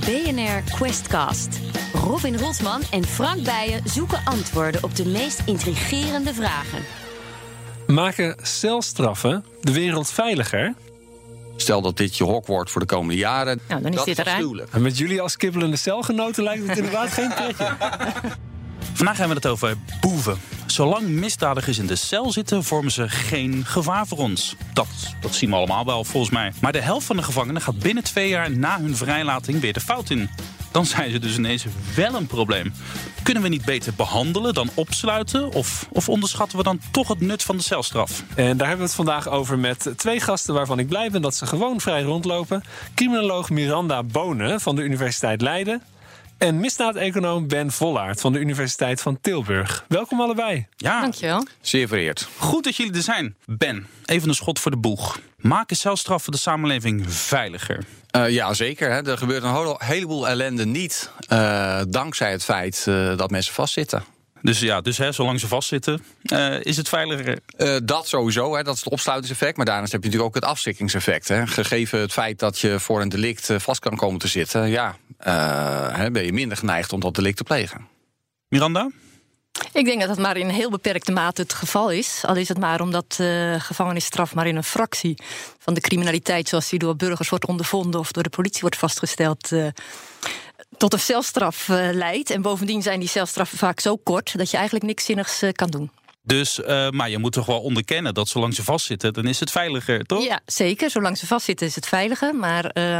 BNR Questcast. Robin Rotman en Frank Bijen zoeken antwoorden op de meest intrigerende vragen. Maken celstraffen de wereld veiliger? Stel dat dit je hok wordt voor de komende jaren. Nou, dan is dat dit eruit. afschuwelijk. En met jullie als kibbelende celgenoten lijkt het inderdaad geen pretje. Vandaag hebben we het over boeven. Zolang misdadigers in de cel zitten, vormen ze geen gevaar voor ons. Dat, dat zien we allemaal wel, volgens mij. Maar de helft van de gevangenen gaat binnen twee jaar na hun vrijlating weer de fout in. Dan zijn ze dus ineens wel een probleem. Kunnen we niet beter behandelen dan opsluiten? Of, of onderschatten we dan toch het nut van de celstraf? En daar hebben we het vandaag over met twee gasten waarvan ik blij ben dat ze gewoon vrij rondlopen. Criminoloog Miranda Bonen van de Universiteit Leiden. En misdaad-econoom Ben Vollaert van de Universiteit van Tilburg. Welkom allebei. Ja, Dankjewel. Zeer vereerd. goed dat jullie er zijn. Ben, even een schot voor de boeg. Maken celstraffen de samenleving veiliger? Eh, ja, zeker. Hè. Er gebeurt een heleboel ellende niet eh, dankzij het feit eh, dat mensen vastzitten. Dus ja, dus hè, zolang ze vastzitten, eh, is het veiliger. Eh, dat sowieso, hè, dat is het opsluitingseffect. Maar daarnaast heb je natuurlijk ook het afschrikkingseffect. Hè. Gegeven het feit dat je voor een delict vast kan komen te zitten, ja, eh, hè, ben je minder geneigd om dat delict te plegen. Miranda? Ik denk dat dat maar in heel beperkte mate het geval is. Al is het maar omdat uh, gevangenisstraf maar in een fractie van de criminaliteit, zoals die door burgers wordt ondervonden of door de politie wordt vastgesteld, uh, tot een celstraf uh, leidt. En bovendien zijn die celstraffen vaak zo kort dat je eigenlijk niks zinnigs kan doen. Dus, uh, maar je moet toch wel onderkennen dat zolang ze vastzitten, dan is het veiliger, toch? Ja, zeker. Zolang ze vastzitten is het veiliger. Maar uh,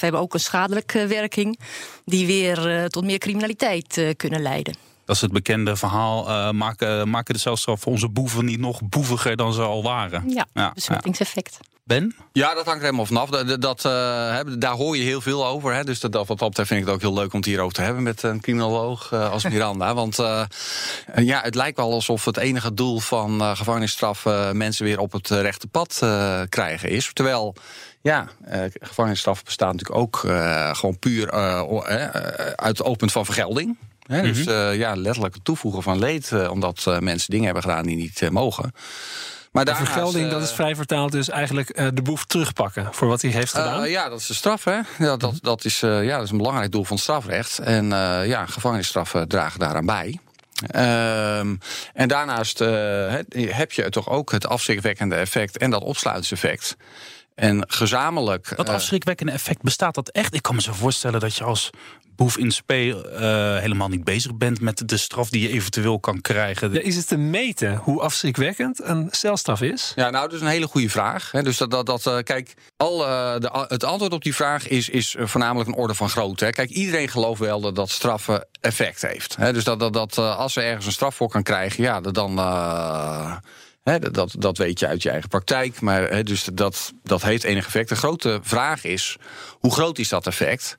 hebben ook een schadelijke werking, die weer uh, tot meer criminaliteit kunnen leiden. Dat is het bekende verhaal. Uh, maken, maken de celstraffen onze boeven niet nog boeviger dan ze al waren? Ja, ja besmettingseffect. Ja. Ben? Ja, dat hangt er helemaal vanaf. Dat, dat, uh, daar hoor je heel veel over. Hè. Dus dat, wat dat betreft vind ik het ook heel leuk om het hierover te hebben met een criminoloog uh, als Miranda. Want uh, ja, het lijkt wel alsof het enige doel van gevangenisstraf mensen weer op het rechte pad krijgen is. Terwijl ja, uh, gevangenisstraf bestaat natuurlijk ook uh, gewoon puur uh, uit het oogpunt van vergelding. He, mm -hmm. Dus ja, letterlijk het toevoegen van leed, omdat mensen dingen hebben gedaan die niet mogen. Maar de vergelding, dat is vrij vertaald dus eigenlijk uh, de boef terugpakken voor wat hij heeft gedaan? Uh, ja, dat is de straf. Hè? Ja, dat, dat, is, ja, dat is een belangrijk doel van het strafrecht. En ja, gevangenisstraffen dragen daaraan bij. Um, en daarnaast heb je toch ook het afschrikwekkende effect en dat opsluitingseffect. En gezamenlijk. Dat afschrikwekkende effect bestaat dat echt? Ik kan me zo voorstellen dat je als boef in spe uh, helemaal niet bezig bent met de straf die je eventueel kan krijgen. Ja, is het te meten hoe afschrikwekkend een celstraf is? Ja, nou, dat is een hele goede vraag. Hè. Dus dat, dat, dat uh, kijk, al, uh, de, het antwoord op die vraag is, is voornamelijk een orde van grootte. Hè. Kijk, iedereen gelooft wel dat, dat straffen effect heeft. Hè. Dus dat, dat, dat als er ergens een straf voor kan krijgen, ja, dan. Dat, dat weet je uit je eigen praktijk. Maar dus dat, dat heeft enig effect. De grote vraag is: hoe groot is dat effect?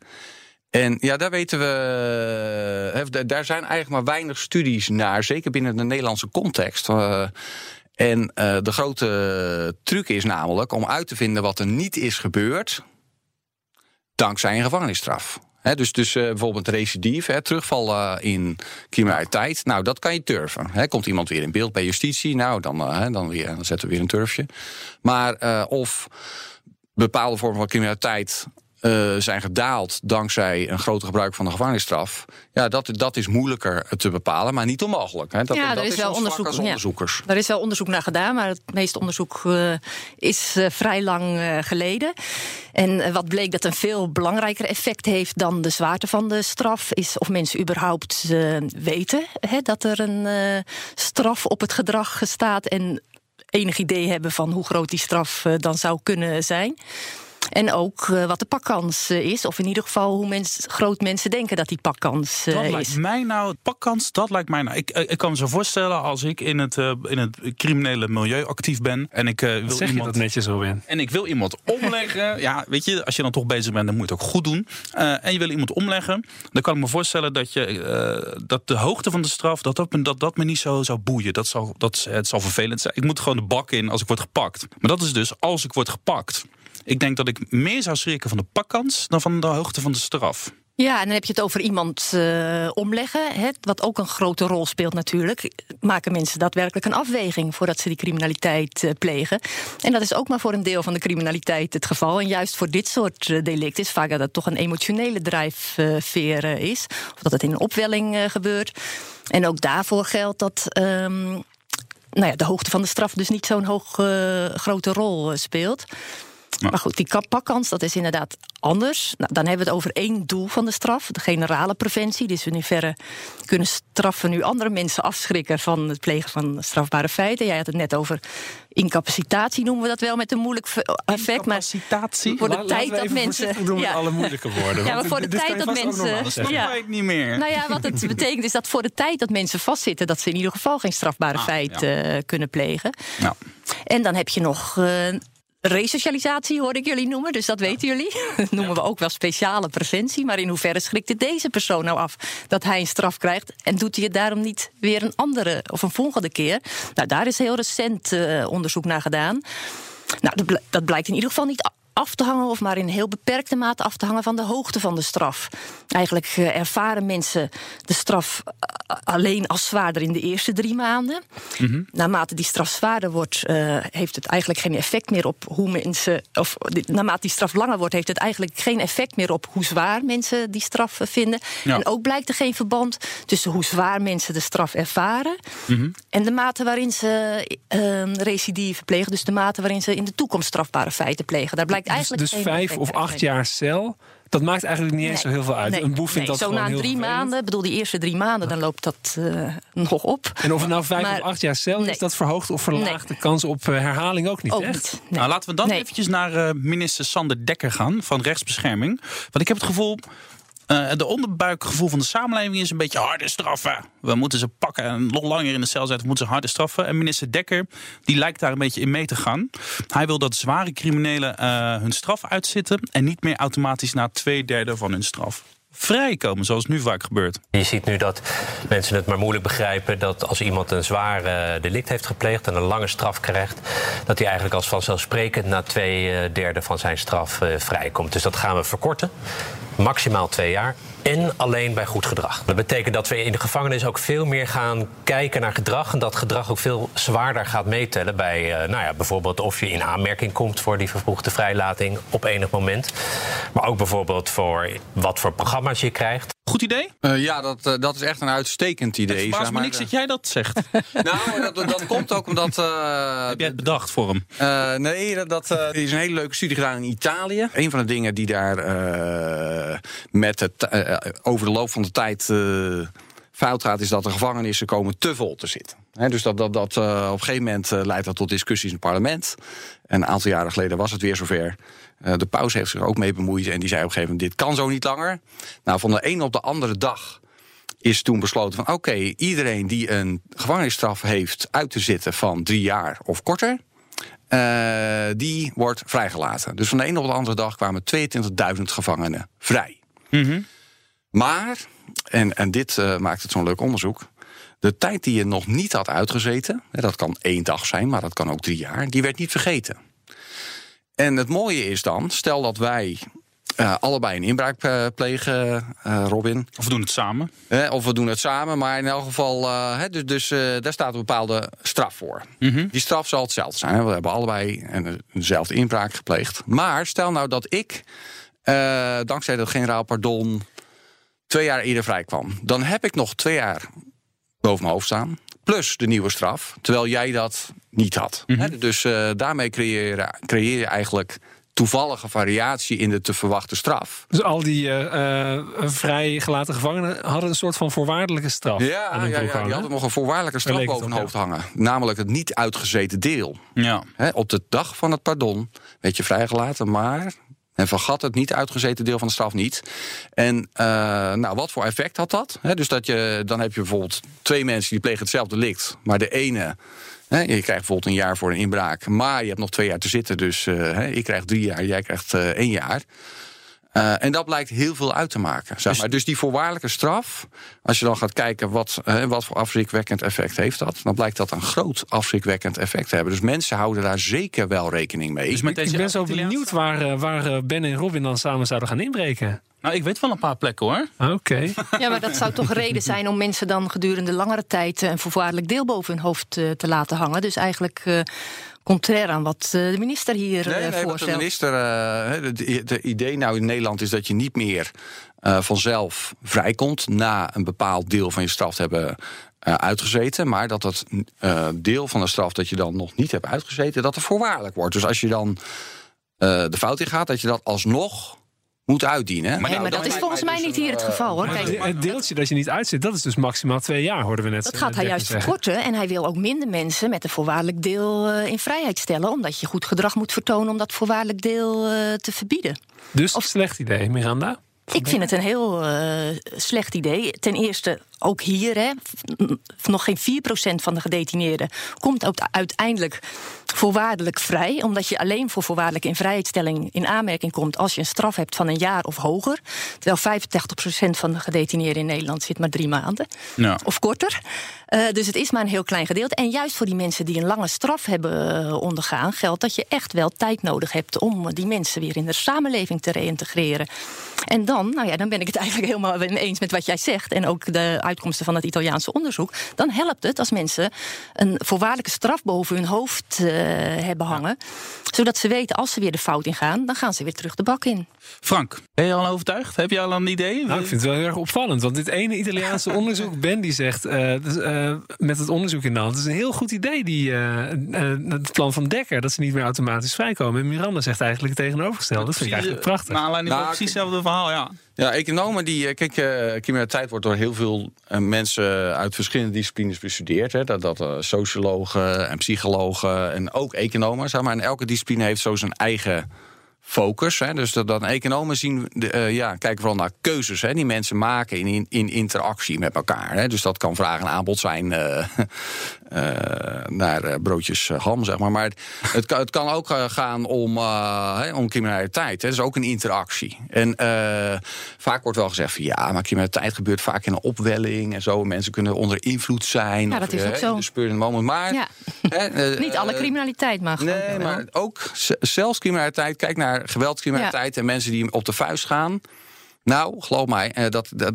En ja, daar weten we. Daar zijn eigenlijk maar weinig studies naar, zeker binnen de Nederlandse context. Uh, en uh, de grote truc is namelijk om uit te vinden wat er niet is gebeurd. dankzij een gevangenisstraf. Dus dus uh, bijvoorbeeld recidief, he, terugval uh, in criminaliteit. Nou, dat kan je turven. Komt iemand weer in beeld bij justitie? Nou, dan, uh, dan, weer, dan zetten we weer een turfje. Maar of bepaalde vormen van criminaliteit uh, zijn gedaald dankzij een groter gebruik van de gevangenisstraf. Ja, dat, dat is moeilijker te bepalen, maar niet onmogelijk. Hè. Dat, ja, dat is, is wel onderzoek, onderzoekers. Ja, er is wel onderzoek naar gedaan, maar het meeste onderzoek uh, is uh, vrij lang geleden. En wat bleek dat een veel belangrijker effect heeft dan de zwaarte van de straf, is of mensen überhaupt weten hè, dat er een straf op het gedrag staat en enig idee hebben van hoe groot die straf dan zou kunnen zijn. En ook uh, wat de pakkans uh, is. Of in ieder geval hoe mens, groot mensen denken dat die pakkans uh, dat is. lijkt mij nou, pakkans, dat lijkt mij nou. Ik, ik kan me zo voorstellen als ik in het, in het criminele milieu actief ben. En ik wil zeg iemand. Je dat netjes. En ik wil iemand omleggen. ja, weet je, als je dan toch bezig bent, dan moet je het ook goed doen. en je wil iemand omleggen. Dan kan ik me voorstellen dat, je, dat de hoogte van de straf. dat dat, dat, dat me niet zo zou boeien. Dat zal, dat, het zal vervelend zijn. Ik moet gewoon de bak in als ik word gepakt. Maar dat is dus als ik word gepakt. Ik denk dat ik meer zou schrikken van de pakkans dan van de hoogte van de straf. Ja, en dan heb je het over iemand uh, omleggen. Hè, wat ook een grote rol speelt natuurlijk. Maken mensen daadwerkelijk een afweging voordat ze die criminaliteit uh, plegen. En dat is ook maar voor een deel van de criminaliteit het geval. En juist voor dit soort uh, delicten is vaak dat het toch een emotionele drijfveer is. Of dat het in een opwelling gebeurt. En ook daarvoor geldt dat. Um, nou ja, de hoogte van de straf dus niet zo'n hoog grote rol speelt. Maar goed, die pakkans, dat is inderdaad anders. Nou, dan hebben we het over één doel van de straf, de generale preventie. Dus in hoeverre kunnen straffen nu andere mensen afschrikken van het plegen van strafbare feiten. Jij had het net over incapacitatie, noemen we dat wel met een moeilijk effect. Maar voor de tijd dat mensen. doen ja. alle moeilijke woorden. Ja, maar voor de tijd dat mensen. Dat ja. ik niet meer. Nou ja, wat het betekent is dat voor de tijd dat mensen vastzitten, dat ze in ieder geval geen strafbare ah, feiten uh, kunnen plegen. Ja. En dan heb je nog uh, Resocialisatie hoor ik jullie noemen, dus dat weten jullie. Dat noemen we ook wel speciale preventie. Maar in hoeverre schrikt het deze persoon nou af dat hij een straf krijgt? En doet hij het daarom niet weer een andere of een volgende keer? Nou, daar is heel recent uh, onderzoek naar gedaan. Nou, dat blijkt in ieder geval niet af te hangen, of maar in heel beperkte mate af te hangen van de hoogte van de straf. Eigenlijk uh, ervaren mensen de straf uh, alleen als zwaarder in de eerste drie maanden. Mm -hmm. Naarmate die straf zwaarder wordt, uh, heeft het eigenlijk geen effect meer op hoe mensen. Of naarmate die straf langer wordt, heeft het eigenlijk geen effect meer op hoe zwaar mensen die straf vinden. Ja. En ook blijkt er geen verband tussen hoe zwaar mensen de straf ervaren mm -hmm. en de mate waarin ze recidive plegen. Dus de mate waarin ze in de toekomst strafbare feiten plegen. Daar blijkt dus, dus vijf of acht jaar cel. Dat maakt eigenlijk niet eens zo heel veel uit. Nee, een boef vindt nee, dat zo gewoon na drie heel maanden, bedoel die eerste drie maanden, dan loopt dat uh, nog op. En of het nou vijf maar, of acht jaar cel is, dat verhoogt of verlaagt de kans op uh, herhaling ook niet, ook echt? Niet, nou, laten we dan eventjes naar uh, minister Sander Dekker gaan van Rechtsbescherming. Want ik heb het gevoel, uh, de onderbuikgevoel van de samenleving is een beetje harde straffen. We moeten ze pakken en nog langer in de cel zetten. We moeten ze harde straffen. En minister Dekker die lijkt daar een beetje in mee te gaan. Hij wil dat zware criminelen uh, hun straf uitzitten en niet meer automatisch na twee derde van hun straf vrijkomen, zoals nu vaak gebeurt. Je ziet nu dat mensen het maar moeilijk begrijpen dat als iemand een zware delict heeft gepleegd en een lange straf krijgt, dat hij eigenlijk als vanzelfsprekend na twee derde van zijn straf vrijkomt. Dus dat gaan we verkorten. Maximaal twee jaar en alleen bij goed gedrag. Dat betekent dat we in de gevangenis ook veel meer gaan kijken naar gedrag. En dat gedrag ook veel zwaarder gaat meetellen bij uh, nou ja, bijvoorbeeld of je in aanmerking komt voor die vervroegde vrijlating op enig moment. Maar ook bijvoorbeeld voor wat voor programma's je krijgt. Goed idee? Uh, ja, dat, uh, dat is echt een uitstekend idee. Het zeg maar niks dat jij dat zegt. nou, dat, dat komt ook omdat... Uh, Heb jij het bedacht voor hem? nee, dat, dat is een hele leuke studie gedaan in Italië. Een van de dingen die daar met het, over de loop van de tijd fout gaat... is dat de gevangenissen komen te vol te zitten. He, dus dat, dat, dat, op een gegeven moment leidt dat tot discussies in het parlement. En een aantal jaren geleden was het weer zover... Uh, de paus heeft zich ook mee bemoeid en die zei op een gegeven moment: dit kan zo niet langer. Nou, van de een op de andere dag is toen besloten van oké, iedereen die een gevangenisstraf heeft uit te zitten van drie jaar of korter, die wordt vrijgelaten. Dus van de een op de andere dag kwamen 22.000 gevangenen vrij. Mm. Maar, en, en dit uh, maakt het zo'n leuk onderzoek. De tijd die je nog niet had uitgezeten, dat kan één dag zijn, maar dat kan ook drie jaar, die werd niet vergeten. En het mooie is dan, stel dat wij uh, allebei een inbraak uh, plegen, uh, Robin. Of we doen het samen. of we doen het samen, maar in elk geval, dus, dus daar staat een bepaalde straf voor. Mm -hmm. Die straf zal hetzelfde zijn. Hè? We hebben allebei een, dezelfde inbraak gepleegd. Maar stel nou dat ik, dankzij dat generaal pardon, twee jaar eerder vrij kwam. Dan heb ik nog twee jaar boven mijn hoofd staan. Plus de nieuwe straf. Terwijl jij dat niet had. Mm -hmm. Dus uh, daarmee creëer, creëer je eigenlijk toevallige variatie in de te verwachten straf. Dus al die uh, uh, vrijgelaten gevangenen hadden een soort van voorwaardelijke straf. Ja, ja, ja die hadden nog een voorwaardelijke straf boven hun hoofd hangen. Namelijk het niet uitgezeten deel. Ja. He, op de dag van het pardon werd je vrijgelaten, maar en vergat het niet uitgezeten deel van de straf niet. En uh, nou, wat voor effect had dat? He, dus dat je, dan heb je bijvoorbeeld twee mensen die plegen hetzelfde delict, maar de ene je krijgt bijvoorbeeld een jaar voor een inbraak, maar je hebt nog twee jaar te zitten. Dus uh, ik krijg drie jaar, jij krijgt uh, één jaar. Uh, en dat blijkt heel veel uit te maken. Zeg maar. Dus die voorwaardelijke straf, als je dan gaat kijken wat, uh, wat voor afschrikwekkend effect heeft dat, dan blijkt dat een groot afschrikwekkend effect te hebben. Dus mensen houden daar zeker wel rekening mee. Dus met deze ik ben zo benieuwd waar, uh, waar Ben en Robin dan samen zouden gaan inbreken. Nou, ik weet wel een paar plekken hoor. Oké. Ja, maar dat zou toch reden zijn om mensen dan gedurende langere tijd een voorwaardelijk deel boven hun hoofd te laten hangen. Dus eigenlijk contrair aan wat eh, de minister hier nee, nee, voorstelt. de minister, uh, de, idee nou in Nederland is dat je niet meer vanzelf vrijkomt na een bepaald deel van je straf te hebben uitgezeten, maar dat het deel van de straf dat je dan nog niet hebt uitgezeten, dat er voorwaardelijk wordt. Dus als je dan de fout in gaat, dat je dat alsnog moet uitdienen. Maar, nee, nou, maar dat is volgens mij dus niet hier het geval hoor. Kijk, het deeltje dat je niet uitzet, dat is dus maximaal twee jaar, hoorden we net. Dat gaat hij juist verkorten. En hij wil ook minder mensen met een voorwaardelijk deel eh, in vrijheid stellen. Omdat je goed gedrag moet vertonen om dat voorwaardelijk deel te verbieden. Dus of slecht idee, Miranda? Ik vind het een heel uh, slecht idee. Ten eerste, ook hier, hè, nog geen 4% van de gedetineerden komt ook uiteindelijk voorwaardelijk vrij. Omdat je alleen voor voorwaardelijke invrijheidstelling in aanmerking komt als je een straf hebt van een jaar of hoger. Terwijl 85% van de gedetineerden in Nederland zit maar drie maanden. Of korter. Uh, dus het is maar een heel klein gedeelte. En juist voor die mensen die een lange straf hebben uh, ondergaan, geldt dat je echt wel tijd nodig hebt om die mensen weer in de samenleving te reïntegreren. En dan, nou ja, dan ben ik het eigenlijk helemaal eens met wat jij zegt. En ook de uitkomsten van het Italiaanse onderzoek. Dan helpt het als mensen een voorwaardelijke straf boven hun hoofd uh, hebben hangen. Zodat ze weten, als ze weer de fout ingaan, dan gaan ze weer terug de bak in. Frank, ben je al overtuigd? Heb je al een idee? Nou, ik vind het wel heel erg opvallend. Want dit ene Italiaanse onderzoek, Ben die zegt uh, uh, met het onderzoek in de hand, het is een heel goed idee, die, het plan van Dekker, dat ze niet meer automatisch vrijkomen. En Miranda zegt eigenlijk het tegenovergestelde. Dat vind ik eigenlijk prachtig. Aanleiding van nou, precies hetzelfde verhaal, ja. Ja, economen die. Kijk, uh, criminaliteit wordt door heel veel uh, mensen uit verschillende disciplines bestudeerd. Hè. Dat, dat uh, sociologen en psychologen en ook economen. Zeg maar. En elke discipline heeft zo zijn eigen focus. Hè. Dus dat, dat economen zien, de, ja, kijken vooral naar keuzes hè, die mensen maken in, in, in interactie met elkaar. Hè. Dus dat kan vraag en aanbod zijn naar broodjes ham, zeg maar. Maar het, kan, het kan ook gaan om, hè, om criminaliteit. Hè. Dat is ook een interactie. En vaak wordt wel gezegd van ja, maar criminaliteit gebeurt vaak in een opwelling en zo. Mensen kunnen onder invloed zijn. Ja, dat is ook zo. De moment. Maar ja. niet alle criminaliteit mag. Nee, maar ook zelfs criminaliteit. Kijk naar geweldscriminaliteit en mensen die op de vuist gaan. Nou, geloof mij, eh, dat, dat,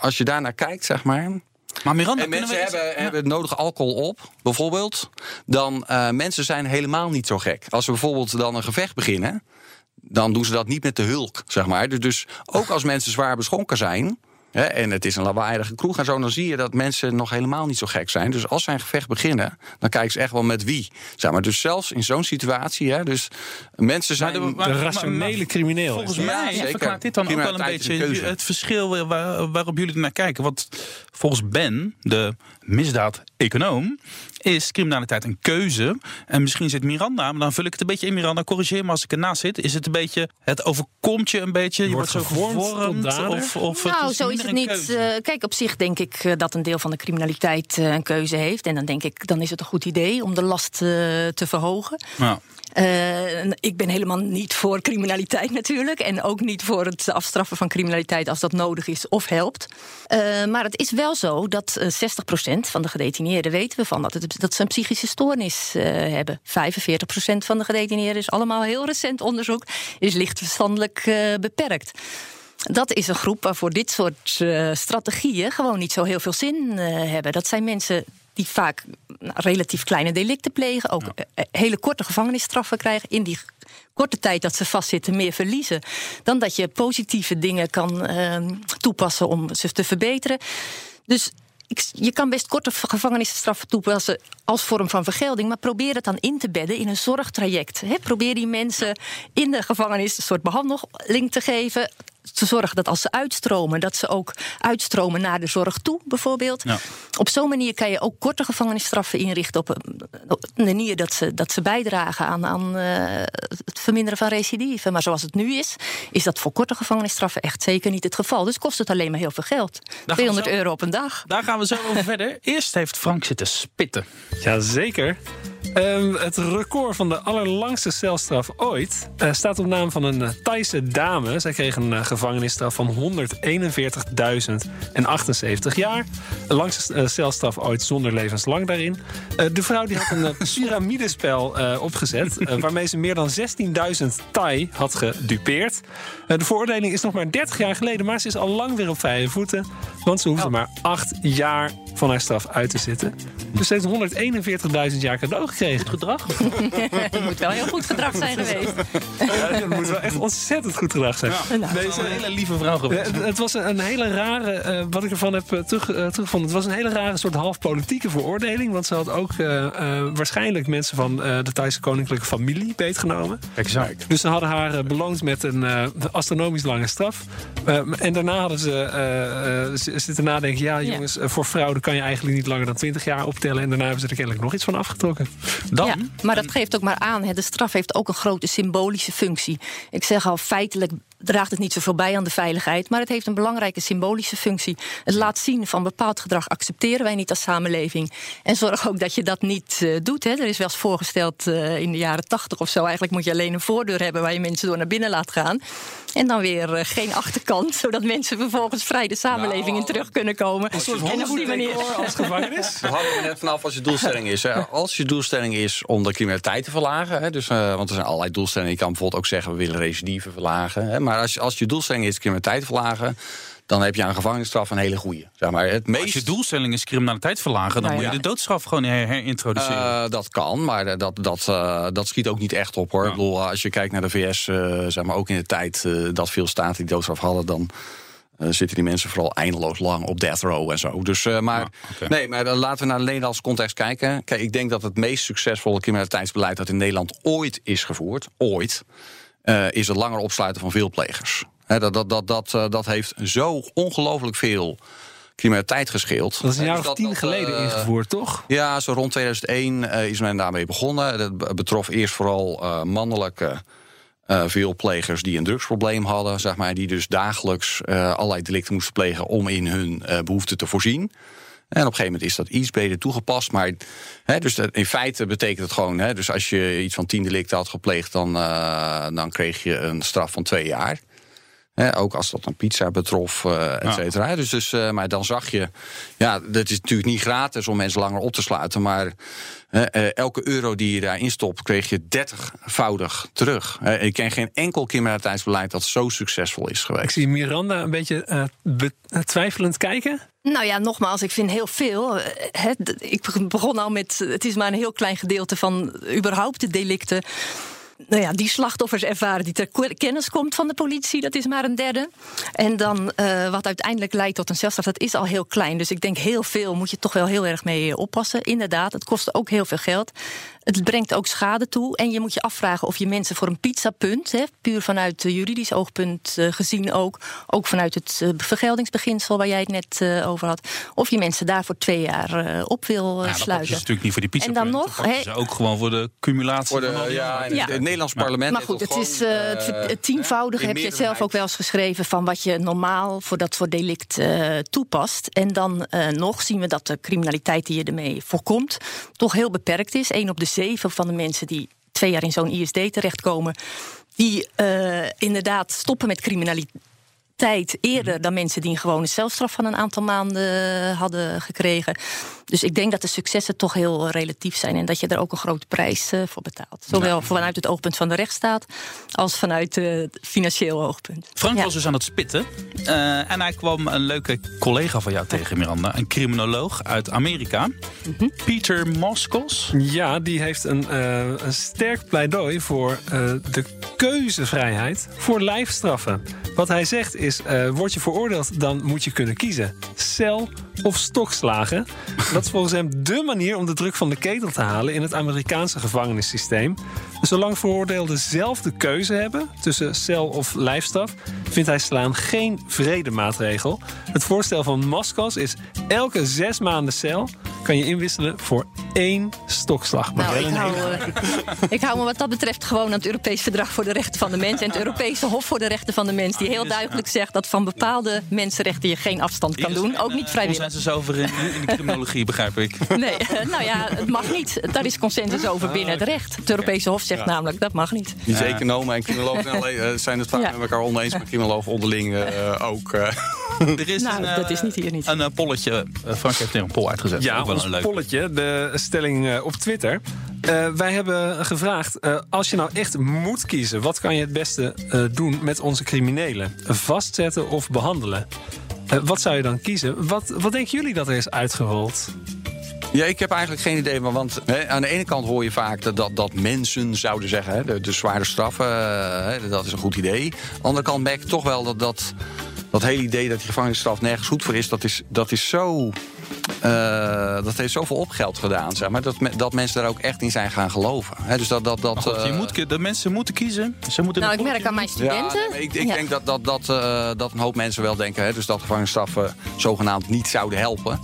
als je daarnaar kijkt, zeg maar. Maar Miranda, en mensen hebben, hebben nodig alcohol op, bijvoorbeeld. Dan uh, mensen zijn helemaal niet zo gek. Als we bijvoorbeeld dan een gevecht beginnen, dan doen ze dat niet met de hulk, zeg maar. Dus, dus ook als mensen zwaar beschonken zijn en het is een lawaaiige kroeg en zo. Dan zie je dat mensen nog helemaal niet zo gek zijn. Dus als zij een gevecht beginnen, dan kijken ze echt wel met wie. Zeg maar. Dus zelfs in zo'n situatie. Hè, dus mensen zijn. de, de rationele crimineel. Volgens mij ja, verklaart dit dan ook wel een beetje het verschil waar, waarop jullie naar kijken. Want volgens Ben, de misdaad-econoom, is criminaliteit een keuze. En misschien zit Miranda, maar dan vul ik het een beetje in Miranda. Corrigeer maar als ik ernaast zit. Is het een beetje, het overkomt je een beetje? Je, je wordt, zo gevormd? Of, of nou, zo is het niet. Uh, kijk, op zich denk ik uh, dat een deel van de criminaliteit uh, een keuze heeft. En dan denk ik, dan is het een goed idee om de last te verhogen. Ja. Uh, ik ben helemaal niet voor criminaliteit natuurlijk. En ook niet voor het afstraffen van criminaliteit als dat nodig is of helpt. Uh, maar het is wel zo dat uh, 60% van de gedetineerden weten we van dat ze een psychische stoornis hebben. 45% van de gedetineerden is allemaal heel recent onderzoek, is licht verstandelijk beperkt. Dat is een groep waarvoor dit soort strategieën gewoon niet zo heel veel zin hebben. Dat zijn mensen die vaak nou, relatief kleine delicten plegen, ook ja. Eh, hele korte gevangenisstraffen krijgen, in die korte tijd dat ze vastzitten meer verliezen, dan dat je positieve dingen kan uh, toepassen om ze te verbeteren. Dus je kan best korte gevangenisstraffen toepassen als vorm van vergelding, maar probeer het dan in te bedden in een zorgtraject. He, probeer die mensen in de gevangenis een soort behandeling te geven te zorgen dat als ze uitstromen, dat ze ook uitstromen naar de zorg toe, bijvoorbeeld. Ja. Op zo'n manier kan je ook korte gevangenisstraffen inrichten op een manier dat ze, dat ze bijdragen aan, aan uh, het verminderen van recidive. Maar zoals het nu is, is dat voor korte gevangenisstraffen echt zeker niet het geval. Dus kost het alleen maar heel veel geld. 200 euro op een dag. Daar gaan we zo over verder. Eerst heeft Frank zitten spitten. Jazeker. Ehm, het record van de allerlangste celstraf ooit eh, staat op naam van een uh, Thaise dame. Zij kreeg een uh, gevangenisstraf van 141.078 jaar. De langste celstraf ooit zonder levenslang daarin. de vrouw die had een piramidespel opgezet... waarmee ze meer dan 16.000 Thai had gedupeerd. de veroordeling is nog maar 30 jaar geleden... maar ze is al lang weer op vrije voeten. Want ze hoefde oh. maar 8 jaar van haar straf uit te zitten. Dus ze heeft 141.000 jaar cadeau gekregen. Goed gedrag. het moet wel heel goed gedrag zijn geweest. Ja, het moet wel echt ontzettend goed gedrag zijn. Ja, nou, Deze een hele lieve vrouw geweest. Het was een, hele rare, uh, wat ik ervan heb uh, terug, uh, teruggevonden... het was een hele rare soort half politieke veroordeling. Want ze had ook waarschijnlijk mensen van de Thaise koninklijke familie beetgenomen. Exact. Dus ze hadden haar beloond met een astronomisch lange straf. en daarna hadden ze zitten nadenken... ja jongens, voor fraude kan je eigenlijk niet langer dan 20 jaar optellen. En daarna hebben ze er kennelijk nog iets van afgetrokken. Dan? Ja, maar dat geeft ook maar aan. Hè. De straf heeft ook een grote symbolische functie. Ik zeg al, feitelijk draagt het niet zoveel bij aan de veiligheid, maar het heeft een belangrijke symbolische functie. Het laat zien van bepaald gedrag accepteren wij niet als samenleving. En zorg ook dat je dat niet uh, doet. Hè. Er is wel eens voorgesteld uh, in de jaren tachtig of zo. Eigenlijk moet je alleen een voordeur hebben waar je mensen door naar binnen laat gaan. En dan weer uh, geen achterkant, zodat mensen vervolgens vrij de samenleving nou, in terug kunnen komen. Een soort en op die manier. als gevangenis. We hadden we net vanaf als je doelstelling is. Hè. Als je doelstelling is om de criminaliteit te verlagen. Hè, dus, want er zijn allerlei doelstellingen. Je kan bijvoorbeeld ook zeggen we willen recidive verlagen. Hè, maar als, als je doelstelling is criminaliteit verlagen dan heb je aan gevangenisstraf een hele goede. Zeg maar, het meest... Als je doelstelling is criminaliteit verlagen, dan moet je de doodstraf gewoon herintroduceren. Uh, dat kan, maar eh, dat, dat, uh, dat schiet ook niet echt op hoor. Ik bedoel, als je kijkt naar de VS, uh, zeg maar ook in de tijd dat veel staten die doodstraf hadden, dan. zitten die mensen vooral eindeloos lang op death row en zo. Dus, maar, nee, maar laten we naar de Nederlandse context kijken. Kijk, ik denk dat het meest succesvolle criminaliteitsbeleid dat in Nederland ooit is gevoerd, ooit, is het langer opsluiten van veelplegers. He, dat, dat, dat, dat, uh, dat heeft zo ongelooflijk veel criminaliteit gescheeld. Dat is een jaar of tien geleden uh, ingevoerd, toch? Ja, zo rond 2001 is men daarmee begonnen. Dat betrof eerst vooral mannelijke veelplegers die een drugsprobleem hadden, zeg maar, die dus dagelijks allerlei delicten moesten plegen om in hun behoeften te voorzien. En op een gegeven moment is dat iets beter toegepast. Maar hè, dus in feite betekent het gewoon... Hè, dus als je iets van tien delicten had gepleegd... dan, uh, dan kreeg je een straf van twee jaar. Hè, ook als dat een pizza betrof, uh, et cetera. Dus, dus, uh, maar dan zag je... Ja, dat is natuurlijk niet gratis om mensen langer op te sluiten... maar elke euro die je daarin stopt... kreeg je dertigvoudig terug. ik ken geen enkel criminaliteitsbeleid dat zo succesvol is geweest. Ik zie Miranda een beetje twijfelend kijken. Nou ja, nogmaals, ik vind heel veel. Eh, ik begon al met. Het is maar een heel klein gedeelte van überhaupt de delicten nou ja, die slachtoffers ervaren die ter kennis komt van de politie, dat is maar een derde. En dan uh, wat uiteindelijk leidt tot een celstraf, dat is al heel klein. Dus ik denk heel veel moet je toch wel heel erg mee oppassen. Inderdaad, het kost ook heel veel geld. Het brengt ook schade toe. En je moet je afvragen of je mensen voor een pizzapunt, hè, puur vanuit juridisch oogpunt uh, gezien ook, ook vanuit het uh, vergeldingsbeginsel waar jij het net over had, of je mensen daar voor twee jaar op wil ja, sluiten. Dat is natuurlijk niet voor die pizza. En dan nog, hè, ook gewoon voor de cumulatie. Voor de, ja, ja. Het Nederlands parlement. Maar goed, het is het tienvoudige heb je het zelf ook wel eens geschreven van wat je normaal voor dat soort delict toepast. En dan nog zien we dat de criminaliteit die je ermee voorkomt toch heel beperkt is. Eén op de zeven van de mensen die twee jaar in zo'n ISD terechtkomen, die uh, inderdaad stoppen met criminaliteit eerder dan mensen die een gewone celstraf van een aantal maanden hadden gekregen. Dus ik denk dat de successen toch heel relatief zijn en dat je er ook een grote prijs eh, voor betaalt. Zowel vanuit het oogpunt van de rechtsstaat als vanuit het financieel oogpunt. Frank was dus aan het spitten uh, en hij kwam een leuke collega van jou tegen, Miranda, een criminoloog uit Amerika, mm Peter Moskos. Ja, die heeft een, uh, een sterk pleidooi voor de keuzevrijheid voor lijfstraffen. Wat hij zegt is: uh, word je veroordeeld, dan moet je kunnen kiezen. Cel of stokslagen. Dat volgens hem dé manier om de druk van de ketel te halen in het Amerikaanse gevangenissysteem. Zolang veroordeelden zelf de keuze hebben tussen cel of lijfstraf, vindt hij slaan geen vredemaatregel. Het voorstel van Moskos is elke zes maanden cel kan je inwisselen voor één stokslag. Maar Nou, ik hou, eh, ik hou me wat dat betreft gewoon aan het Europees Verdrag voor de Rechten van de Mens. En het Europese Hof voor de Rechten van de Mens. Die heel duidelijk zegt dat van bepaalde mensenrechten je geen afstand kan doen. Ook niet vrijwillig. Consensus over in, in de criminologie, begrijp ik. Nee, eh, nou ja, het mag niet. Daar is consensus over binnen het recht. Het Europese Hof zegt namelijk dat mag niet. Niet economen en criminologen alleen, eh, zijn het vaak Ja. met elkaar oneens, maar criminologen onderling eh, ook. eh. Er is Nou, een, dat is niet hier niet. Een polletje. Frank heeft er een poll uitgezet. Ja, Ook wel ons een leuk. polletje, de stelling eh, op Twitter. Eh, wij hebben gevraagd, eh, als je nou echt moet kiezen... wat kan je het beste doen met onze criminelen? Vastzetten of behandelen? Eh, wat zou je dan kiezen? Wat, wat denken jullie dat er is uitgerold? Ja, ik heb eigenlijk geen idee. Maar want aan de ene kant hoor je vaak dat, dat, mensen zouden zeggen: hè, de, de zware straffen, hè, dat is een goed idee. Aan de andere kant merk ik toch wel dat dat, dat hele idee dat die gevangenisstraf nergens goed voor is, dat is, dat is zo. Eh, dat heeft zoveel opgeld gedaan, zeg maar. Dat, me- dat mensen daar ook echt in zijn gaan geloven. Hè, dus dat, dat, dat, je eh, moet, de mensen moeten kiezen. Ze moeten Nou, ik merk aan mijn Ja, studenten. nee, maar ik, ik Ja. denk dat, dat, dat, eh, dat een hoop mensen wel denken... Hè, dus dat gevangenisstraffen zogenaamd niet zouden helpen.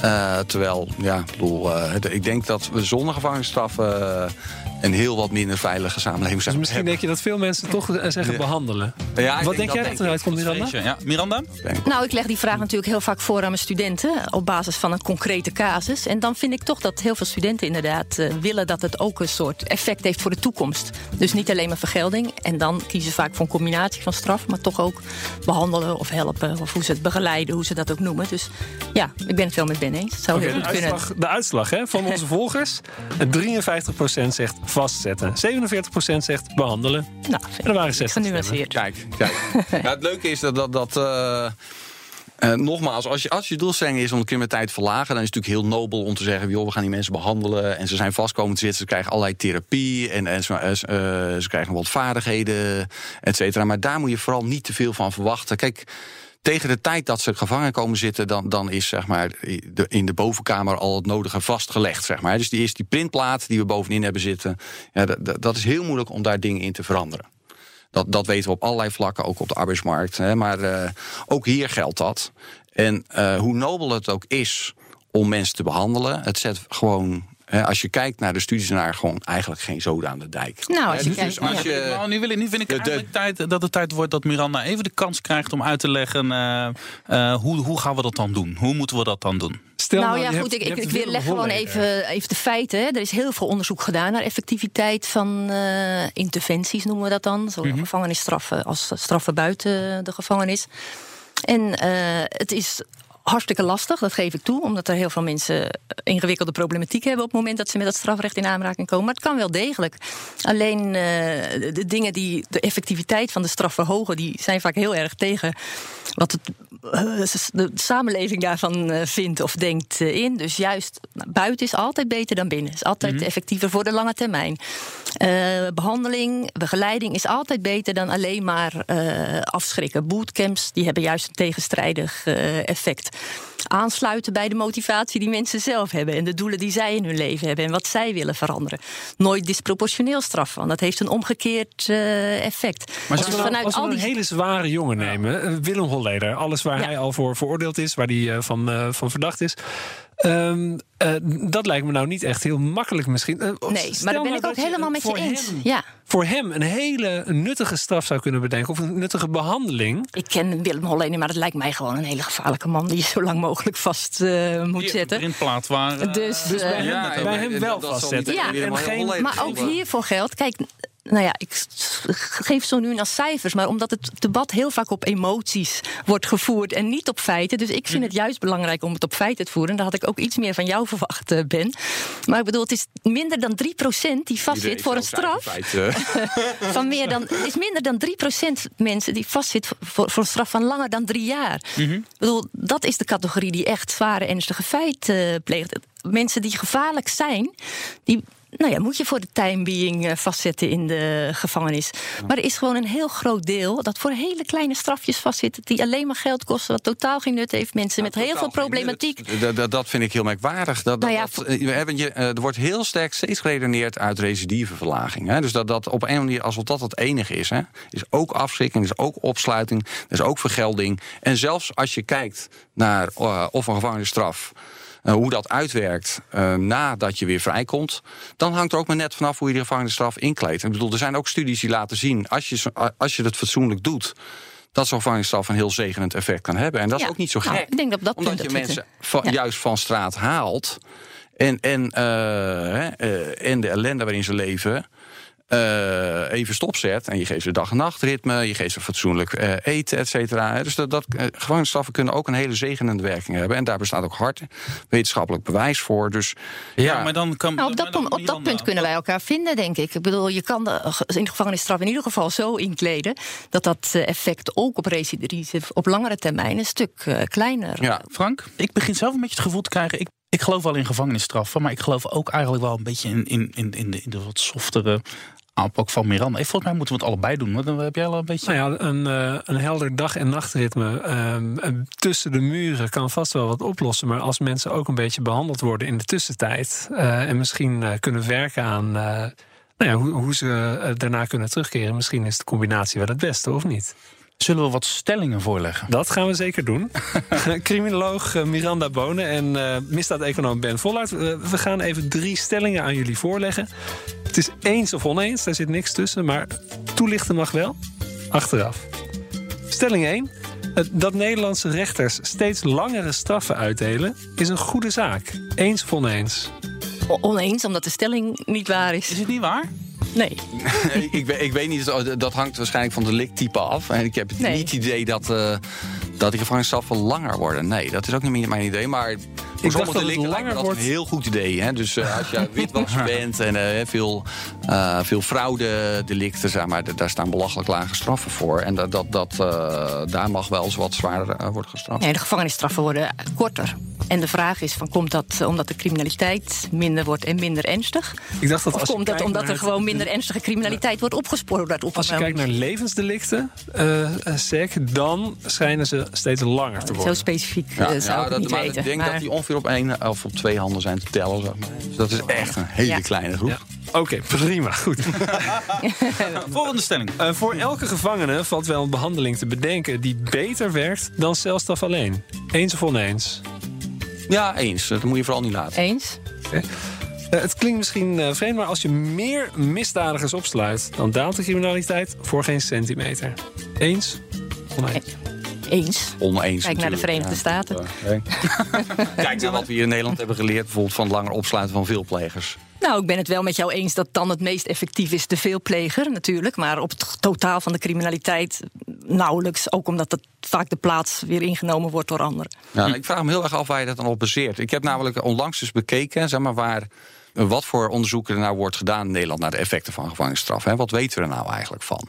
Eh, terwijl, ja, ik bedoel, eh, ik denk dat we zonder gevangenisstraffen... een heel wat minder veilige samenleving Dus zouden misschien denk je dat veel mensen toch eh, zeggen Ja. behandelen. Ja, wat denk jij dat eruit komt, Miranda? Ja, Miranda? Nou, ik leg die vraag natuurlijk heel vaak voor aan mijn studenten. Op basis van een concrete casus. En dan vind ik toch dat heel veel studenten inderdaad eh, willen dat het ook een soort effect heeft voor de toekomst. Dus niet alleen maar vergelding. En dan kiezen ze vaak voor een combinatie van straf. Maar toch ook behandelen of helpen. Of hoe ze het begeleiden, hoe ze dat ook noemen. Dus ja, ik ben het wel met Ben eens. Het zou Oké, heel de, goed kunnen. uitslag, de uitslag hè, van onze volgers. 53% zegt vastzetten. 47% zegt behandelen. Nou, En er waren 60 stemmen. genuanceerd. Kijk, kijk. het leuke is dat... dat, dat eh, eh, nogmaals, als je, als je doelstelling is om de criminaliteit te verlagen... dan is het natuurlijk heel nobel om te zeggen... Joh, we gaan die mensen behandelen en ze zijn vastkomen te zitten... ze krijgen allerlei therapie en, en ze, ze, eh, ze krijgen wat vaardigheden, et cetera. Maar daar moet je vooral niet te veel van verwachten. Kijk, tegen de tijd dat ze gevangen komen zitten... dan, dan is zeg maar, in de bovenkamer al het nodige vastgelegd. Zeg maar. Dus die is die printplaat die we bovenin hebben zitten... Ja, dat, dat- dat is heel moeilijk om daar dingen in te veranderen. Dat, dat weten we op allerlei vlakken, ook op de arbeidsmarkt. Hè. Maar eh, ook hier geldt dat. En eh, hoe nobel het ook is om mensen te behandelen, het zet gewoon. Als je kijkt naar de studies naar gewoon eigenlijk geen zoden aan de dijk. Nou, als je dus, kijkt... dus als ja. je, Nou, nu, wil ik, nu vind ik de- de- eigenlijk tijd, dat het tijd wordt dat Miranda even de kans krijgt om uit te leggen... eh, eh, hoe, hoe gaan we dat dan doen? Hoe moeten we dat dan doen? Stel nou je ja, hebt- goed, ik, ik, weer leg gewoon even, even de feiten. Hè. Er is heel veel onderzoek gedaan naar effectiviteit van eh, interventies, noemen we dat dan. Zo gevangenisstraffen als straffen buiten de gevangenis. En eh, het is hartstikke lastig, dat geef ik toe. Omdat er heel veel mensen ingewikkelde problematiek hebben... op het moment dat ze met dat strafrecht in aanraking komen. Maar het kan wel degelijk. Alleen eh, de dingen die de effectiviteit van de straf verhogen... die zijn vaak heel erg tegen wat het, eh, de samenleving daarvan eh, vindt of denkt eh, in. Dus juist nou, buiten is altijd beter dan binnen. Is altijd effectiever voor de lange termijn. Eh, behandeling, begeleiding is altijd beter dan alleen maar eh, afschrikken. Bootcamps die hebben juist een tegenstrijdig eh, effect. Aansluiten bij de motivatie die mensen zelf hebben en de doelen die zij in hun leven hebben en wat zij willen veranderen. Nooit disproportioneel straffen, want dat heeft een omgekeerd eh, effect. Maar Als we als we al een die hele zware jongen nemen, eh, Willem Holleder, alles waar Ja. hij al voor veroordeeld is, waar hij eh, van, van verdacht is. Ehm, eh, dat lijkt me nou niet echt heel makkelijk misschien. Eh, Nee, stel maar daar ben nou ik ook dat helemaal met je eens. Hem, Ja. Voor hem een hele nuttige straf zou kunnen bedenken, of een nuttige behandeling. Ik ken Willem Holleder, maar het lijkt mij gewoon een hele gevaarlijke man die je zo lang mogelijk vast eh, moet zetten. printplaat waar... eh, Dus, Dus bij hem, Ja, bij hem dat- wel dat vastzetten. Ja, en geen, Maar ook hiervoor geldt, kijk, nou ja, ik geef zo nu naar cijfers, maar omdat het debat heel vaak op emoties wordt gevoerd en niet op feiten. Dus ik vind het juist belangrijk om het op feiten te voeren. En daar had ik ook iets meer van jou verwacht, eh, Ben. Maar ik bedoel, het is minder dan 3% die vastzit voor een straf. eh, Van meer dan, het is minder dan 3% mensen die vastzit voor, voor een straf van langer dan drie jaar. Ik bedoel, dat is de categorie die echt zware ernstige feiten pleegt. Mensen die gevaarlijk zijn, die. Nou ja, moet je voor de time being eh, vastzetten in de gevangenis. Maar er is gewoon een heel groot deel dat voor hele kleine strafjes vastzit. Die alleen maar geld kosten, wat totaal geen nut heeft. Mensen met heel veel problematiek. Dat, dat, dat vind ik heel merkwaardig. Dat, Nou ja, dat, eh, eh, er wordt heel sterk steeds geredeneerd uit recidiveverlaging. Hè? Dus dat, dat op een manier, alsof dat het enige is. Hè? is ook afschrikking, is ook opsluiting, is ook vergelding. En zelfs als je kijkt naar of een gevangenisstraf hoe dat uitwerkt uh, nadat je weer vrijkomt, dan hangt er ook maar net vanaf hoe je de gevangenisstraf inkleedt. Ik bedoel, er zijn ook studies die laten zien, als je, als je het fatsoenlijk doet dat zo'n gevangenisstraf een heel zegenend effect kan hebben. En dat is ook niet zo nou, gek. Nou, ik denk dat dat omdat je mensen juist van straat haalt. En, en, uh, en de ellende waarin ze leven uh, even stopzet. En je geeft ze dag- en nachtritme, je geeft ze fatsoenlijk uh, eten, et cetera. Dus dat, dat uh, gevangenisstraffen kunnen ook een hele zegenende werking hebben. En daar bestaat ook hard wetenschappelijk bewijs voor. Dus, ja, ja. maar dan kan. Nou, op dat, op dat punt kunnen wij elkaar vinden, denk ik. Ik bedoel, je kan de, in de gevangenisstraf in ieder geval zo inkleden dat dat effect ook op recidive op langere termijn een stuk kleiner. Ja, Frank, ik begin zelf een beetje het gevoel te krijgen. Ik ik geloof wel in gevangenisstraffen, maar ik geloof ook eigenlijk wel een beetje in, in, in, in, de, in de wat softere aanpak van Miranda. Volgens mij moeten we het allebei doen. Want dan heb jij al een beetje. Nou ja, een, uh, een helder dag- en nachtritme uh, tussen de muren kan vast wel wat oplossen. Maar als mensen ook een beetje behandeld worden in de tussentijd. Uh, en misschien kunnen werken aan. nou ja, hoe, hoe ze daarna kunnen terugkeren. Misschien is de combinatie wel het beste, of niet? Zullen we wat stellingen voorleggen? Dat gaan we zeker doen. Criminoloog Miranda Bonen en uh, misdaad-econoom Ben Vollaert. we gaan even drie stellingen aan jullie voorleggen. Het is eens of oneens, daar zit niks tussen. Maar toelichten mag wel. Achteraf. Stelling 1. Dat Nederlandse rechters steeds langere straffen uitdelen... is een goede zaak. Eens of oneens? Oneens, omdat de stelling niet waar is. Is het niet waar? Nee. ik, ik, weet niet, dat hangt waarschijnlijk van de liktype af. En ik heb nee. niet het idee dat, uh, dat die gevangenisstraffen langer worden. Nee, dat is ook niet mijn idee. Maar voor sommige delicten lijkt me dat wordt... een heel goed idee. Hè? Dus uh, als je witwasser bent en uh, veel, uh, veel fraude-delicten, zeg maar, daar staan belachelijk lage straffen voor. En dat, dat, dat, daar mag wel eens wat zwaarder worden gestraft. Nee, de gevangenisstraffen worden korter. En de vraag is: van, komt dat omdat de criminaliteit minder wordt en minder ernstig? Ik dacht dat of als komt dat omdat er gewoon minder ernstige criminaliteit wordt opgespoord? Op als je kijkt naar levensdelicten, uh, sec, dan schijnen ze steeds langer te worden. Zo specifiek ja, zou ja, ik dat, niet maar weten. Ik denk maar... dat die ongeveer op één of op twee handen zijn te tellen. Zeg maar. Dus dat is echt een hele ja. kleine groep. Ja. Oké, okay, prima, goed. Volgende stelling. Uh, voor elke gevangene valt wel een behandeling te bedenken die beter werkt dan celstraf alleen. Eens of oneens? Ja, eens. Dat moet je vooral niet laten. Eens. Okay. Uh, het klinkt misschien uh, vreemd, maar als je meer misdadigers opsluit, dan daalt de criminaliteit voor geen centimeter. Eens? Oneens? Eens. Oneens. Kijk naar de Verenigde ja. Staten. Kijk naar wat we hier in Nederland hebben geleerd, bijvoorbeeld van langer opsluiten van veelplegers. Nou, ik ben het wel met jou eens dat dan het meest effectief is de veelpleger natuurlijk. Maar op het totaal van de criminaliteit nauwelijks. Ook omdat het vaak de plaats weer ingenomen wordt door anderen. Ja, ik vraag me heel erg af waar je dat dan op baseert. Ik heb namelijk onlangs eens bekeken, zeg maar, waar, wat voor onderzoeken er nou wordt gedaan in Nederland naar de effecten van gevangenisstraf. Hè? Wat weten we er nou eigenlijk van?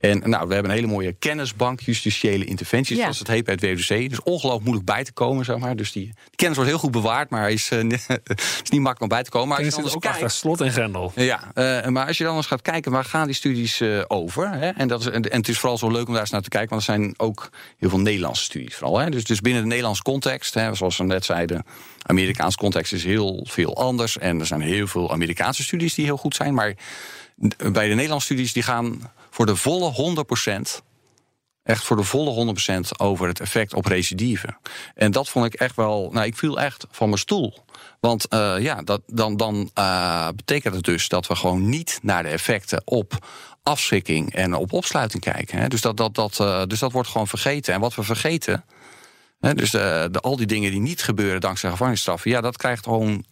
En nou, we hebben een hele mooie kennisbank, justitiële interventies, ja. zoals het heet bij het WWC. Dus ongelooflijk moeilijk bij te komen, zeg maar. Dus die, die kennis wordt heel goed bewaard, maar is, uh, is niet makkelijk om bij te komen. Maar als je dan ook kijkt, achter slot en grendel. Ja, uh, maar als je dan eens gaat kijken, waar gaan die studies uh, over? Hè? En, dat is, en, en, het is vooral zo leuk om daar eens naar te kijken, want er zijn ook heel veel Nederlandse studies vooral. Hè? Dus, dus binnen de Nederlandse context, hè, zoals we net zeiden, Amerikaanse context is heel veel anders. En er zijn heel veel Amerikaanse studies die heel goed zijn, maar bij de Nederlandse studies die gaan voor de volle 100%. Echt voor de volle 100% over het effect op recidive. En dat vond ik echt wel. Nou, ik viel echt van mijn stoel. Want uh, ja, dat, dan, dan uh, betekent het dus dat we gewoon niet naar de effecten op afschrikking en op opsluiting kijken. Hè. Dus, dat, dat, dat, uh, dus dat wordt gewoon vergeten. En wat we vergeten. Hè, dus de, al die dingen die niet gebeuren dankzij gevangenisstraffen. Ja, dat krijgt gewoon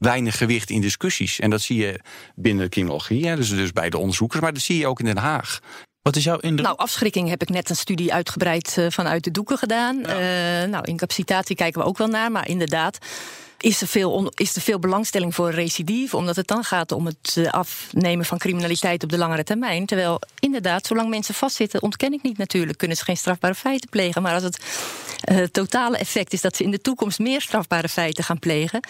weinig gewicht in discussies. En dat zie je binnen de criminologie, hè, dus, dus bij de onderzoekers, maar dat zie je ook in Den Haag. Wat is jouw indruk? Nou, afschrikking heb ik net een studie uitgebreid uh, vanuit de doeken gedaan. Ja. Uh, nou, incapacitatie kijken we ook wel naar, maar inderdaad. Is er, veel is er veel belangstelling voor recidive, omdat het dan gaat om het uh, afnemen van criminaliteit op de langere termijn. Terwijl inderdaad, zolang mensen vastzitten, ontken ik niet natuurlijk, kunnen ze geen strafbare feiten plegen. Maar als het totale effect is dat ze in de toekomst meer strafbare feiten gaan plegen,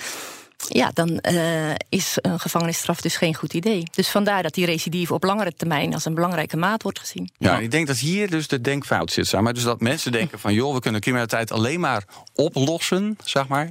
ja, dan uh, is een gevangenisstraf dus geen goed idee. Dus vandaar dat die recidive op langere termijn als een belangrijke maat wordt gezien. Ja, ik denk dat hier dus de denkfout zit. Zeg maar. Dus dat mensen denken van joh, we kunnen criminaliteit alleen maar oplossen, zeg maar.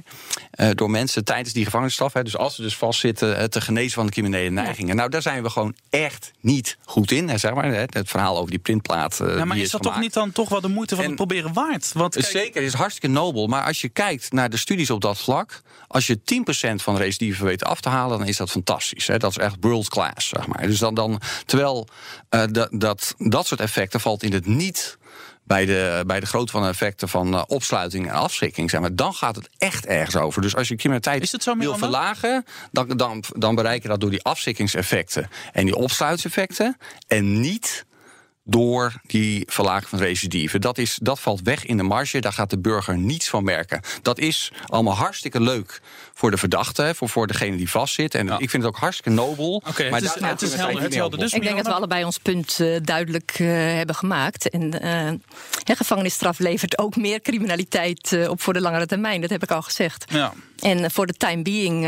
Uh, door mensen tijdens die gevangenisstraf. Hè, dus als ze dus vastzitten, uh, te genezen van de criminele neigingen. Nou, daar zijn we gewoon echt niet goed in. Hè, zeg maar. Het verhaal over die printplaat. ja, maar is, is dat toch niet dan toch wel de moeite van en, het proberen waard? Want, kijk... Zeker, is hartstikke nobel. Maar als je kijkt naar de studies op dat vlak. Als je 10% van de recidive weten af te halen, dan is dat fantastisch. Hè? Dat is echt world class, zeg maar. Dus dan, dan terwijl uh, dat, dat, dat soort effecten valt in het niet bij de, bij de grootte van de effecten van uh, opsluiting en afschrikking. Zeg maar, dan gaat het echt ergens over. Dus als je criminaliteit wil verlagen, dan, dan, dan bereik je dat door die afschrikkingseffecten en die opsluitingseffecten. En niet door die verlaging van recidive. Dat, is, dat valt weg in de marge, daar gaat de burger niets van merken. Dat is allemaal hartstikke leuk voor de verdachte, voor, voor degene die vastzit. En ik vind het ook hartstikke nobel. Okay, maar het is, het is helder. Het helder. Dus ik denk dat we allebei ons punt uh, duidelijk uh, hebben gemaakt. En uh, gevangenisstraf levert ook meer criminaliteit op voor de langere termijn. Dat heb ik al gezegd. Ja. En voor de time being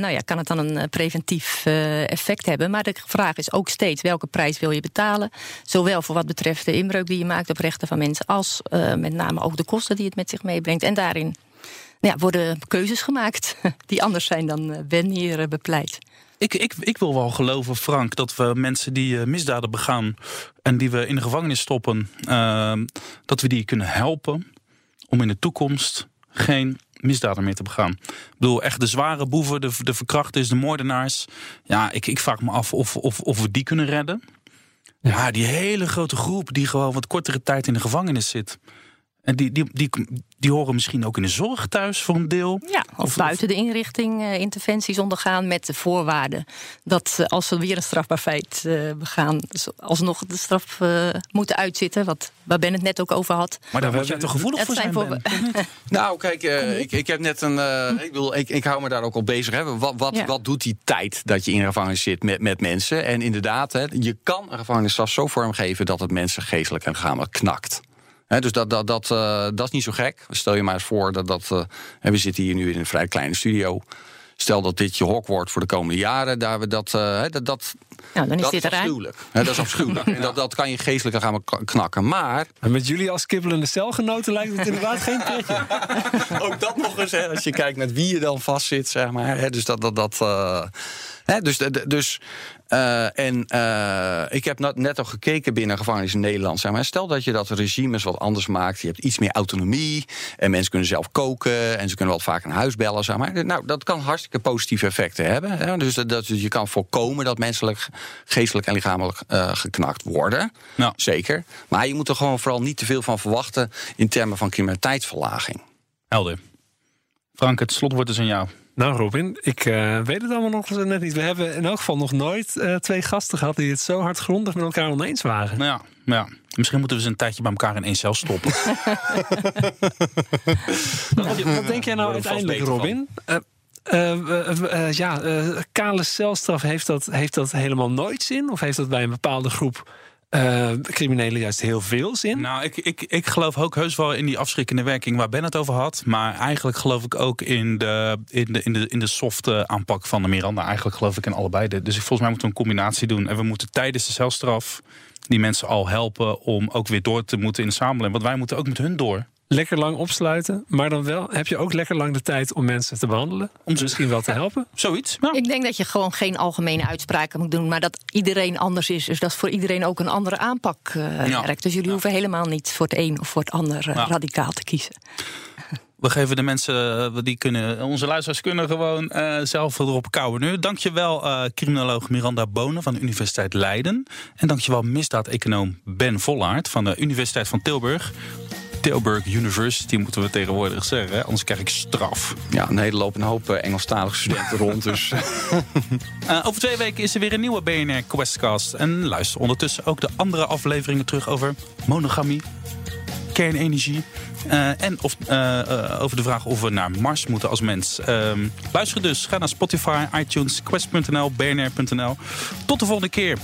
nou ja, kan het dan een preventief effect hebben. Maar de vraag is ook steeds welke prijs wil je betalen. Zowel voor wat betreft de inbreuk die je maakt op rechten van mensen... als met name ook de kosten die het met zich meebrengt. En daarin ja, worden keuzes gemaakt die anders zijn dan eh, Ben hier eh, bepleit. Ik, ik, ik wil wel geloven, Frank, dat we mensen die eh, misdaden begaan en die we in de gevangenis stoppen, dat we die kunnen helpen om in de toekomst geen misdaden meer te begaan. Ik bedoel, echt de zware boeven, de, de verkrachters, de moordenaars. Ja, ik, ik vraag me af of, of, of we die kunnen redden. Ja, die hele grote groep die gewoon wat kortere tijd in de gevangenis zit. En die, die, die, die horen misschien ook in de zorg thuis voor een deel. Ja, of, buiten de inrichting uh, interventies ondergaan met de voorwaarde dat uh, als ze weer een strafbaar feit uh, begaan, dus alsnog de straf moeten uitzitten. Wat, waar Ben het net ook over had. Maar daar word je toch gevoelig voor zijn, voor... Nou, kijk, ik, ik heb net een. ik, bedoel, ik, ik hou me daar ook al bezig. Hè. Wat, wat, ja. wat doet die tijd dat je in een gevangenis zit met, met mensen? En inderdaad, hè, je kan een gevangenisstraf zo vormgeven dat het mensen geestelijk en lichamelijk knakt dus dat, dat, dat, uh, dat is niet zo gek. Stel je maar eens voor dat dat. Uh, we zitten hier nu in een vrij kleine studio. Stel dat dit je hok wordt voor de komende jaren. Daar we dat, uh, dat, dat, nou, dan is dat dit is afschuwelijk. dat is afschuwelijk. En dat, dat kan je geestelijk gaan knakken. Maar. En met jullie als kibbelende celgenoten lijkt het inderdaad geen pretje. Ook dat nog eens, hè, als je kijkt met wie je dan vastzit, zeg maar. Hè, dus dat. dat, dat dus dus uh, en uh, ik heb net al gekeken binnen gevangenis in Nederland. Zeg maar. Stel dat je dat regimes wat anders maakt. Je hebt iets meer autonomie. En mensen kunnen zelf koken. En ze kunnen wel vaak een huis bellen. Zeg maar. Nou, dat kan hartstikke positieve effecten hebben. Hè. Dus dat, je kan voorkomen dat menselijk, geestelijk en lichamelijk uh, geknakt worden. Nou. Zeker. Maar je moet er gewoon vooral niet te veel van verwachten. in termen van criminaliteitsverlaging. Helder. Frank, het slotwoord is aan jou. Nou, Robin, ik uh, weet het allemaal nog net niet. We hebben in elk geval nog nooit uh, twee gasten gehad die het zo hardgrondig met elkaar oneens waren. Nou ja, ja. Misschien moeten we ze een tijdje bij elkaar in één cel stoppen. wat, wat, denk jij nou uiteindelijk, Robin? Uh, ja, kale celstraf, heeft dat, heeft dat helemaal nooit zin? Of heeft dat bij een bepaalde groep uh, criminelen juist heel veel zin. Nou, ik, ik, ik geloof ook heus wel in die afschrikkende werking waar Ben het over had. Maar eigenlijk geloof ik ook in de, in de, in de, in de softe aanpak van de Miranda. Eigenlijk geloof ik in allebei. Dus volgens mij moeten we een combinatie doen. En we moeten tijdens de celstraf die mensen al helpen om ook weer door te moeten in de samenleving. Want wij moeten ook met hun door lekker lang opsluiten. Maar dan wel heb je ook lekker lang de tijd om mensen te behandelen. Om ze misschien wel te helpen. Zoiets. Ik denk dat je gewoon geen algemene uitspraken moet doen. Maar dat iedereen anders is. Dus dat voor iedereen ook een andere aanpak uh, ja. werkt. Dus jullie hoeven helemaal niet voor het een of voor het ander uh, radicaal te kiezen. We geven de mensen, eh, die kunnen, onze luisteraars kunnen gewoon uh, zelf erop kouwen nu. Dankjewel uh, criminoloog Miranda Bonen van de Universiteit Leiden. En dankjewel misdaad-econoom Ben Vollaert van de Universiteit van Tilburg. Tilburg University moeten we tegenwoordig zeggen. Anders krijg ik straf. Ja, een hele loop een hoop uh, Engelstalige studenten rond. Dus. uh, over twee weken is er weer een nieuwe BNR Questcast. En luister ondertussen ook de andere afleveringen terug over monogamie, kernenergie. Uh, en of, over de vraag of we naar Mars moeten als mens. luister dus. Ga naar Spotify, iTunes, Quest.nl, bnr.nl. Tot de volgende keer.